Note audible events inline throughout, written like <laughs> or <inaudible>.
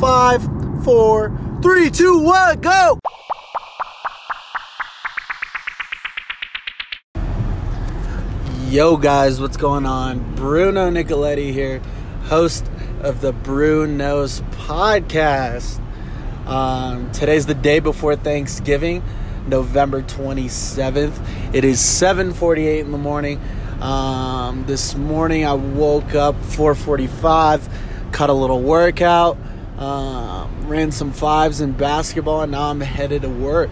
Five, four, three, two, one, go! Yo, guys, what's going on? Bruno Nicoletti here, host of the Bruno's podcast. Um, today's the day before Thanksgiving, November 27th. It is 7:48 in the morning. Um, this morning I woke up 4:45, cut a little workout, uh, ran some fives in basketball, and now I'm headed to work.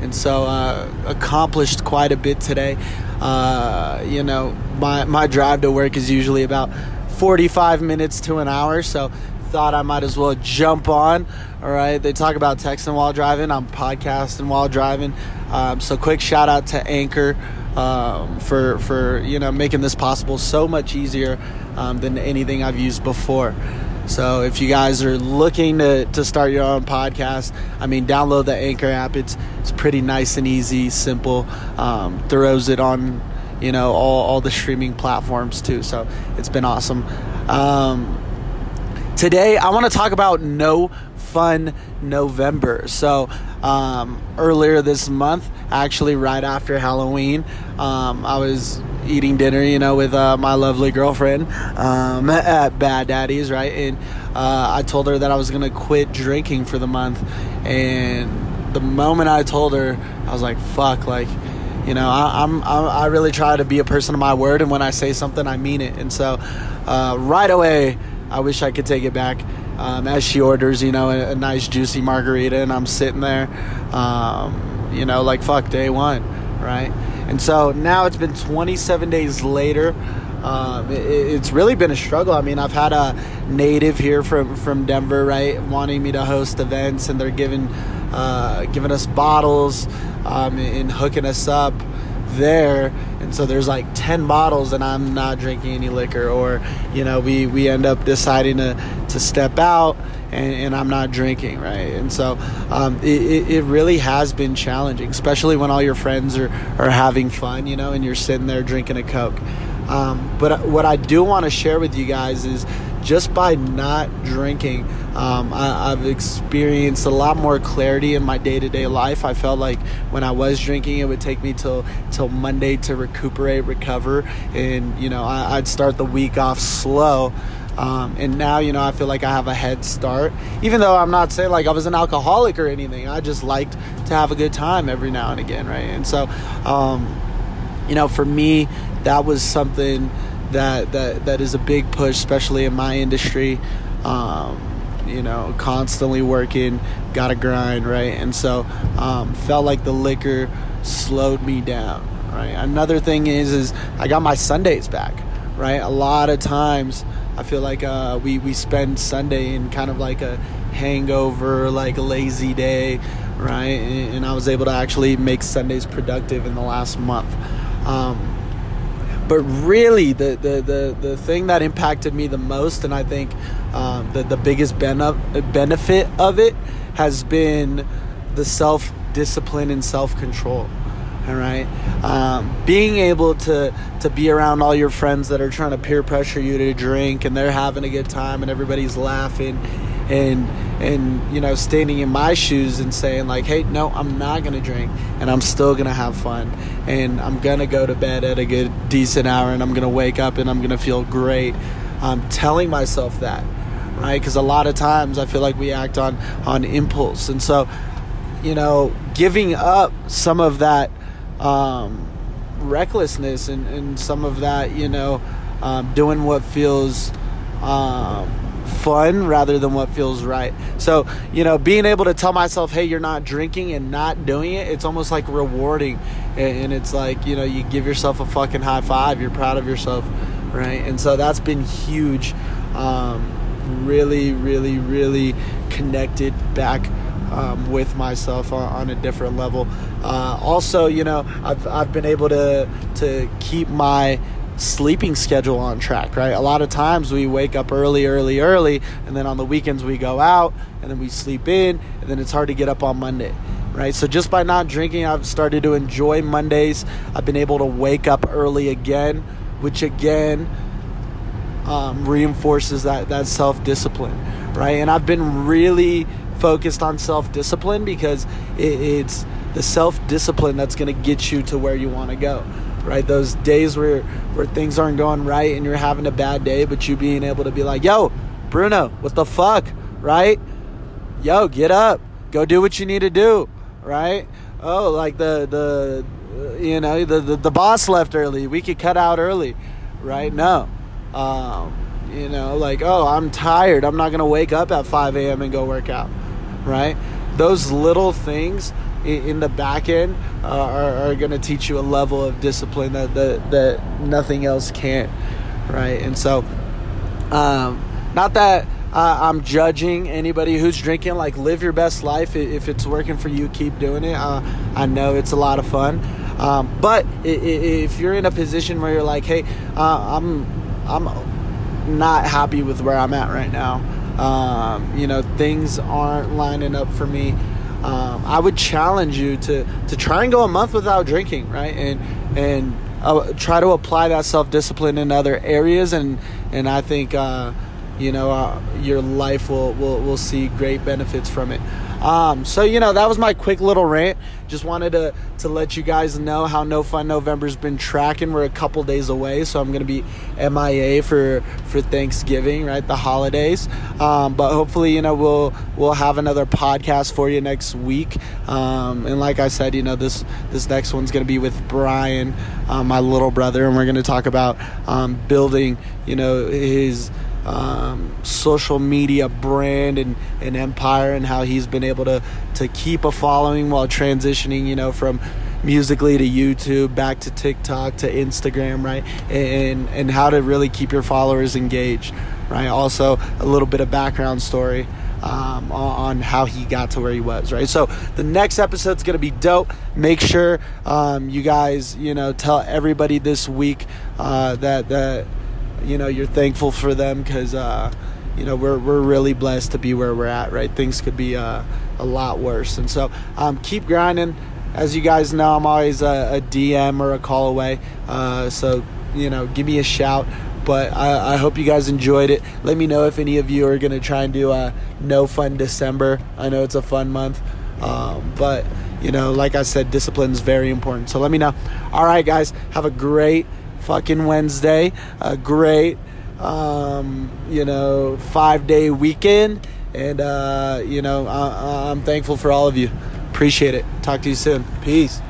And so uh, accomplished quite a bit today. Uh, you know, my my drive to work is usually about 45 minutes to an hour, so thought I might as well jump on. All right, they talk about texting while driving. I'm podcasting while driving. Um, so quick shout out to Anchor um, for for you know making this possible so much easier um, than anything I've used before. So if you guys are looking to, to start your own podcast, I mean, download the Anchor app. It's it's pretty nice and easy, simple. Um, throws it on, you know, all, all the streaming platforms too. So it's been awesome. Um, today, I want to talk about no fun November. So um, earlier this month, actually right after Halloween, um, I was eating dinner, you know, with uh, my lovely girlfriend um, <laughs> at Bad Daddy's, right? And uh, I told her that I was gonna quit drinking for the month, and the moment I told her, I was like, "Fuck!" Like, you know, I, I'm, I'm I really try to be a person of my word, and when I say something, I mean it. And so, uh, right away, I wish I could take it back. Um, as she orders, you know, a, a, nice juicy margarita, and I'm sitting there, um, you know, like fuck day one, right? And so now it's been 27 days later. Um, it, it's really been a struggle. I mean, I've had a native here from, from Denver, right, wanting me to host events, and they're giving uh, giving us bottles um, and hooking us up there and so there's like 10 bottles and i'm not drinking any liquor or you know we we end up deciding to to step out and, and i'm not drinking right? And so um, it, it really has been challenging especially when all your friends are are having fun you know and you're sitting there drinking a coke. Um, but what i do want to share with you guys is just by not drinking, um, I, have experienced a lot more clarity in my day to day life. I felt like when I was drinking, it would take me till till Monday to recuperate, recover, and you know I, would start the week off slow. Um, and now you know I feel like I have a head start. Even though I'm not saying like I was an alcoholic or anything, I just liked to have a good time every now and again, right? And so, um, you know, for me, that was something that that that is a big push, especially in my industry. Um, you know, constantly working, got to grind, right? And so, um, felt like the liquor slowed me down, right? Another thing is, is I got my Sundays back, right? A lot of times, I feel like uh, we we spend Sunday in kind of like a hangover, like a lazy day, right? And, and I was able to actually make Sundays productive in the last month. Um, but really the, the, the, the thing that impacted me the most and i think um, the, the biggest benefit of it has been the self-discipline and self-control all right? Um, being able to to be around all your friends that are trying to peer pressure you to drink and they're having a good time and everybody's laughing and and you know standing in my shoes and saying like hey no i'm not gonna drink and i'm still gonna have fun and i'm gonna go to bed at a good decent hour and i'm gonna wake up and i'm gonna feel great. I'm telling myself that right? Because a lot of times i feel like we act on on impulse and so you know giving up some of that um, recklessness and, and some of that you know um, doing what feels um, fun rather than what feels right. So, you know, being able to tell myself, hey, you're not drinking and not doing it, it's almost like rewarding. And it's like, you know, you give yourself a fucking high five, you're proud of yourself, right? And so that's been huge. Um, really, really, really connected back um, with myself on, on, a different level. Uh, also, you know, I've, I've been able to to keep my sleeping schedule on track, right? A lot of times we wake up early, early, early, and then on the weekends we go out and then we sleep in, and then it's hard to get up on Monday, right? So just by not drinking, I've started to enjoy Mondays. I've been able to wake up early again, which again um, reinforces that, that self discipline, right? And I've been really focused on self discipline because it, it's the self discipline that's going to get you to where you want to go right? Those days where where things aren't going right and you're having a bad day but you being able to be like yo bruno what the fuck? Right? Yo get up. Go do what you need to do. Right? Oh like the the you know the the, the boss left early. We could cut out early. Right? No. Um, you know like oh i'm tired. I'm not gonna wake up at 5 a.m and go work out. Right? Those little things in the back end uh, are, are going to teach you a level of discipline that, that, that nothing else can't, right? And so, um, not that uh, I'm judging anybody who's drinking. Like, live your best life. If it's working for you, keep doing it. Uh, I know it's a lot of fun. Um, but if you're in a position where you're like, hey, uh, I'm, I'm not happy with where I'm at right now. Um, you know, things aren't lining up for me um, I would challenge you to to try and go a month without drinking, right? And and uh, try to apply that self discipline in other areas, and and I think uh, you know uh, your life will, will will see great benefits from it. Um, so you know that was my quick little rant. Just wanted to to let you guys know how No Fun November's been tracking. We're a couple days away, so I'm gonna be MIA for for Thanksgiving, right? The holidays. Um, but hopefully, you know, we'll we'll have another podcast for you next week. Um, and like I said, you know, this this next one's gonna be with Brian, um, my little brother, and we're gonna talk about um, building, you know, his um, social media brand and, and empire and how he's been able to to keep a following while transitioning you know from Musical.ly to YouTube back to TikTok to Instagram right and and how to really keep your followers engaged right also a little bit of background story um, on how he got to where he was, right? So the next episode's gonna be dope. Make sure um, you guys, you know, tell everybody this week uh, that that you know you're thankful for them because uh, you know we're we're really blessed to be where we're at. Right, things could be uh, a lot worse, and so um, keep grinding. As you guys know, I'm always a, a DM or a call away. Uh, so you know, give me a shout. But I, I, hope you guys enjoyed it. Let me know if any of you are gonna try and do a no fun December. I know it's a fun month, um, but you know, like I said, discipline is very important. So let me know. All right, guys, have a great fucking Wednesday. A great, um, you know, five day weekend. And, uh, you know, I- I'm thankful for all of you. Appreciate it. Talk to you soon. Peace.